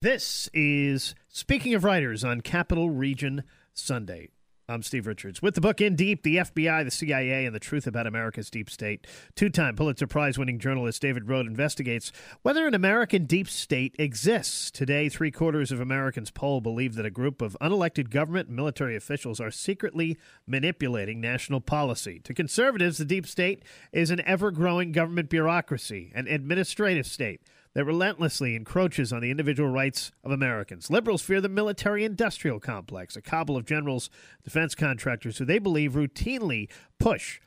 This is Speaking of Writers on Capital Region Sunday. I'm Steve Richards. With the book In Deep, the FBI, the CIA, and the Truth About America's Deep State, two time Pulitzer Prize winning journalist David Rohde investigates whether an American deep state exists. Today, three quarters of Americans polled believe that a group of unelected government and military officials are secretly manipulating national policy. To conservatives, the deep state is an ever growing government bureaucracy, an administrative state that relentlessly encroaches on the individual rights of Americans. Liberals fear the military industrial complex, a cabal of generals, defense contractors who they believe routinely push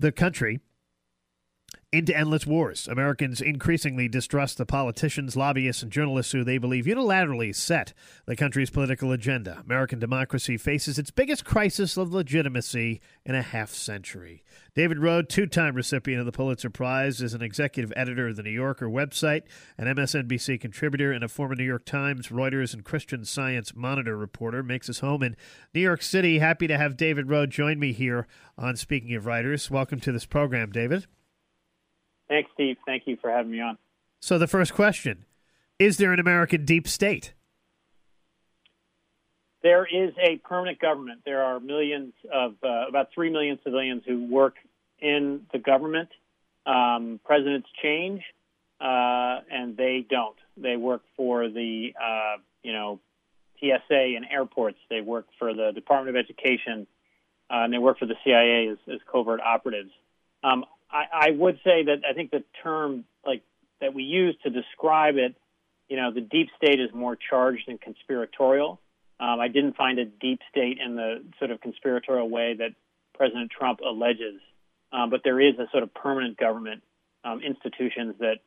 the country into endless wars. Americans increasingly distrust the politicians, lobbyists, and journalists who they believe unilaterally set the country's political agenda. American democracy faces its biggest crisis of legitimacy in a half century. David Rohde, two time recipient of the Pulitzer Prize, is an executive editor of the New Yorker website, an MSNBC contributor, and a former New York Times, Reuters, and Christian Science Monitor reporter. Makes his home in New York City. Happy to have David Rohde join me here on Speaking of Writers. Welcome to this program, David. Thanks, Steve. Thank you for having me on. So, the first question Is there an American deep state? There is a permanent government. There are millions of, uh, about 3 million civilians who work in the government. Um, presidents change, uh, and they don't. They work for the, uh, you know, TSA and airports. They work for the Department of Education, uh, and they work for the CIA as, as covert operatives. Um, I, I would say that I think the term like that we use to describe it, you know, the deep state is more charged and conspiratorial. Um, I didn't find a deep state in the sort of conspiratorial way that President Trump alleges, um, but there is a sort of permanent government um, institutions that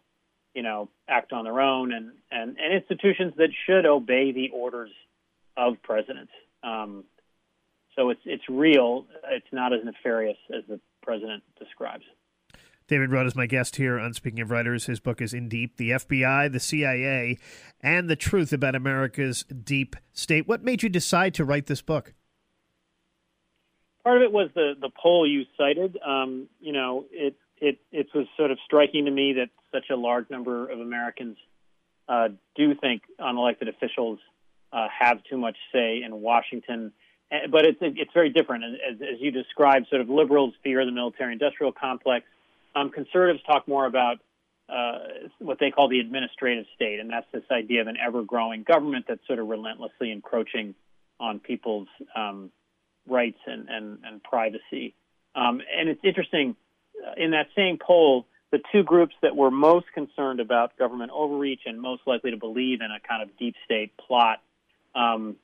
you know act on their own and, and, and institutions that should obey the orders of presidents. Um, so it's it's real. It's not as nefarious as the president describes. David Rohde is my guest here on Speaking of Writers. His book is In Deep The FBI, the CIA, and the Truth About America's Deep State. What made you decide to write this book? Part of it was the, the poll you cited. Um, you know, it, it, it was sort of striking to me that such a large number of Americans uh, do think unelected officials uh, have too much say in Washington. Eh, but it's, it's very different. As, as you described, sort of liberals fear the military industrial complex um, conservatives talk more about uh, what they call the administrative state, and that's this idea of an ever-growing government that's sort of relentlessly encroaching on people's um, rights and, and, and privacy. Um, and it's interesting, uh, in that same poll, the two groups that were most concerned about government overreach and most likely to believe in a kind of deep state plot um,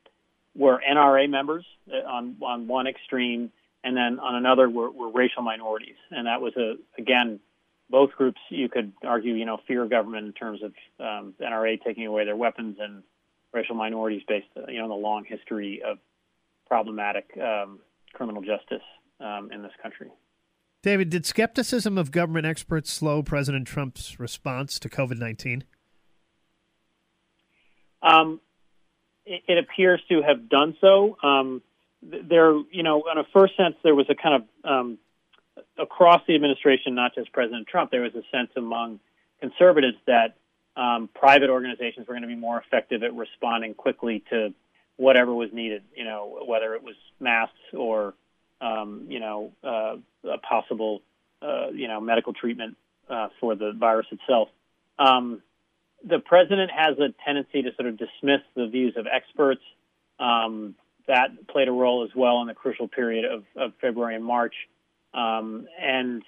were NRA members uh, on, on one extreme and then on another were, were racial minorities, and that was a again both groups you could argue you know fear government in terms of um, NRA taking away their weapons and racial minorities based you know on the long history of problematic um, criminal justice um, in this country. David, did skepticism of government experts slow President Trump's response to COVID nineteen? Um, it, it, appears to have done so. There, you know, in a first sense, there was a kind of um, across the administration, not just President Trump, there was a sense among conservatives that um, private organizations were going to be more effective at responding quickly to whatever was needed. You know, whether it was masks or um, you know uh, a possible uh, you know medical treatment uh, for the virus itself. Um, the president has a tendency to sort of dismiss the views of experts. Um, that played a role as well in the crucial period of, of February and March. Um, and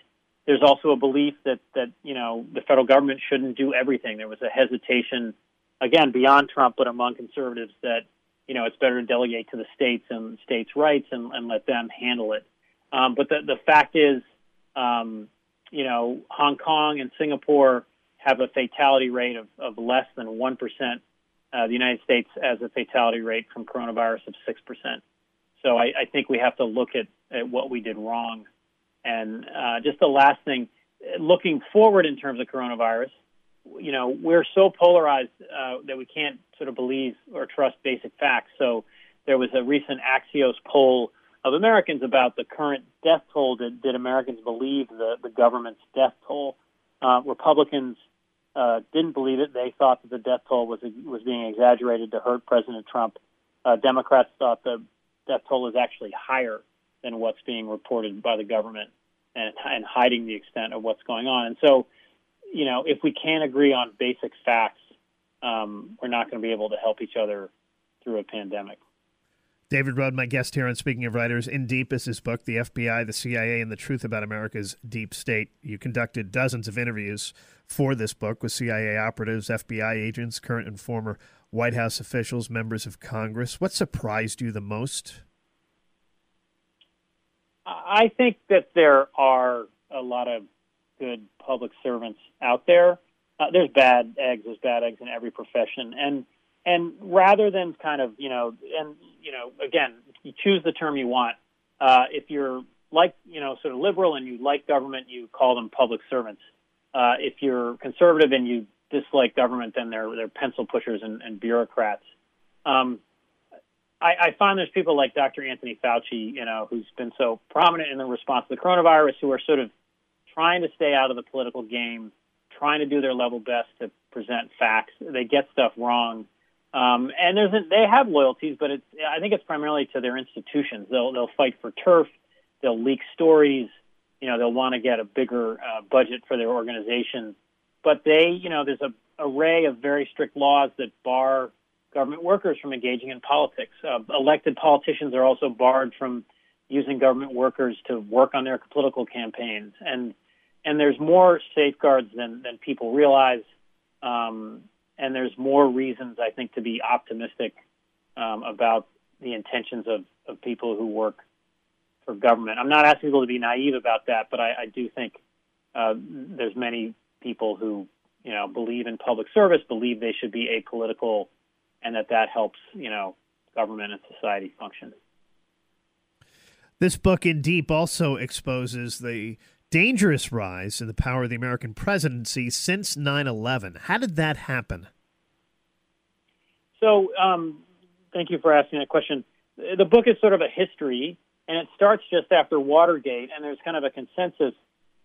there's also a belief that that you know the federal government shouldn't do everything. There was a hesitation, again beyond Trump, but among conservatives that you know it's better to delegate to the states and states' rights and, and let them handle it. Um, but the the fact is, um, you know, Hong Kong and Singapore have a fatality rate of, of less than one percent uh, the United States has a fatality rate from coronavirus of 6%. So I, I think we have to look at, at what we did wrong. And uh, just the last thing, looking forward in terms of coronavirus, you know, we're so polarized uh, that we can't sort of believe or trust basic facts. So there was a recent Axios poll of Americans about the current death toll. Did, did Americans believe the, the government's death toll? Uh, Republicans uh, didn't believe it. They thought that the death toll was was being exaggerated to hurt President Trump. Uh, Democrats thought the death toll is actually higher than what's being reported by the government and, and hiding the extent of what's going on. And so, you know, if we can't agree on basic facts, um, we're not going to be able to help each other through a pandemic. David Rohde, my guest here on Speaking of Writers, In Deep is his book, The FBI, the CIA, and the Truth About America's Deep State. You conducted dozens of interviews for this book with CIA operatives, FBI agents, current and former White House officials, members of Congress. What surprised you the most? I think that there are a lot of good public servants out there. Uh, there's bad eggs. There's bad eggs in every profession, and and rather than kind of you know and you know again you choose the term you want. Uh, if you're like you know sort of liberal and you like government you call them public servants. Uh, if you're conservative and you dislike government then they're they're pencil pushers and, and bureaucrats. Um, I, I find there's people like Dr. Anthony Fauci you know who's been so prominent in the response to the coronavirus who are sort of trying to stay out of the political game trying to do their level best to present facts. They get stuff wrong um, and there's a, they have loyalties, but it's I think it's primarily to their institutions. They'll they'll fight for turf, they'll leak stories, you know, they'll want to get a bigger uh, budget for their organization. But they, you know, there's a array of very strict laws that bar government workers from engaging in politics. Uh, elected politicians are also barred from using government workers to work on their political campaigns, and and there's more safeguards than than people realize. Um, and there's more reasons I think to be optimistic um, about the intentions of, of people who work for government. I'm not asking people to be naive about that, but I, I do think uh, there's many people who you know believe in public service, believe they should be apolitical, and that that helps you know government and society function. This book, in deep, also exposes the dangerous rise in the power of the American presidency since 9 11. How did that happen? So, um, thank you for asking that question. The book is sort of a history, and it starts just after Watergate, and there's kind of a consensus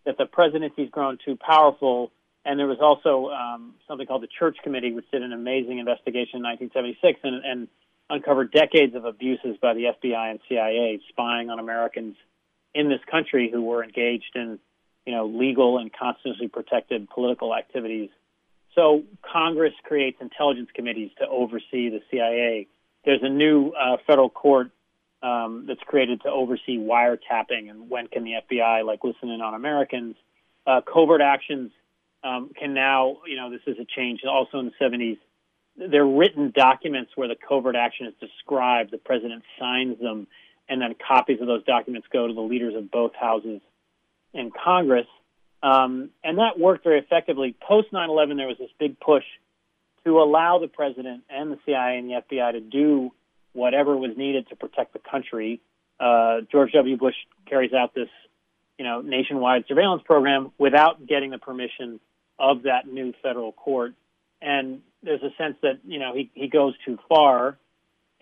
that the presidency's grown too powerful. And there was also um, something called the Church Committee, which did an amazing investigation in 1976 and, and uncovered decades of abuses by the FBI and CIA spying on Americans in this country who were engaged in, you know, legal and constitutionally protected political activities. So Congress creates intelligence committees to oversee the CIA. There's a new uh, federal court um, that's created to oversee wiretapping and when can the FBI like listen in on Americans. Uh, covert actions um, can now, you know, this is a change also in the 70s. They're written documents where the covert action is described. The president signs them and then copies of those documents go to the leaders of both houses in Congress. Um, and that worked very effectively. Post 9 11, there was this big push to allow the president and the CIA and the FBI to do whatever was needed to protect the country. Uh, George W. Bush carries out this, you know, nationwide surveillance program without getting the permission of that new federal court. And there's a sense that you know he he goes too far.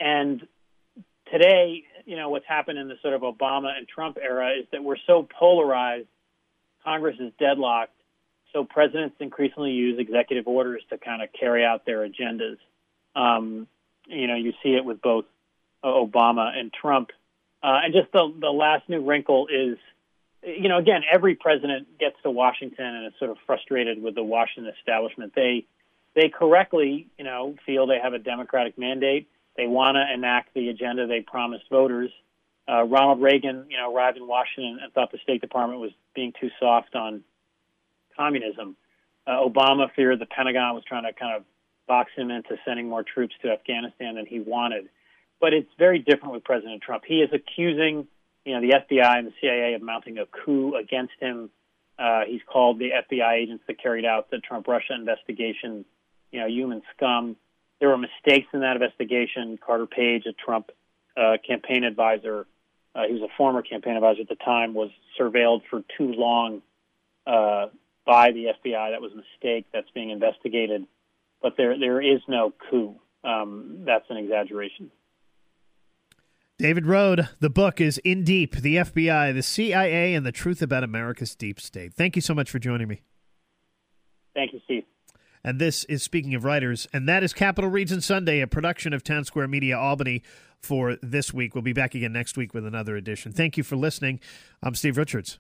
And today, you know, what's happened in the sort of Obama and Trump era is that we're so polarized. Congress is deadlocked. So presidents increasingly use executive orders to kind of carry out their agendas. Um, you know, you see it with both Obama and Trump. Uh, and just the, the last new wrinkle is, you know, again, every president gets to Washington and is sort of frustrated with the Washington establishment. They they correctly, you know, feel they have a democratic mandate they want to enact the agenda they promised voters. Uh, Ronald Reagan, you know, arrived in Washington and thought the State Department was being too soft on communism. Uh, Obama feared the Pentagon was trying to kind of box him into sending more troops to Afghanistan than he wanted. But it's very different with President Trump. He is accusing, you know, the FBI and the CIA of mounting a coup against him. Uh, he's called the FBI agents that carried out the Trump Russia investigation, you know, human scum. There were mistakes in that investigation. Carter Page, a Trump uh, campaign advisor, uh, he was a former campaign advisor at the time, was surveilled for too long uh, by the FBI. That was a mistake. That's being investigated. But there, there is no coup. Um, that's an exaggeration. David Rohde, the book is In Deep The FBI, the CIA, and the Truth About America's Deep State. Thank you so much for joining me. Thank you, Steve. And this is Speaking of Writers, and that is Capital Region Sunday, a production of Town Square Media Albany for this week. We'll be back again next week with another edition. Thank you for listening. I'm Steve Richards.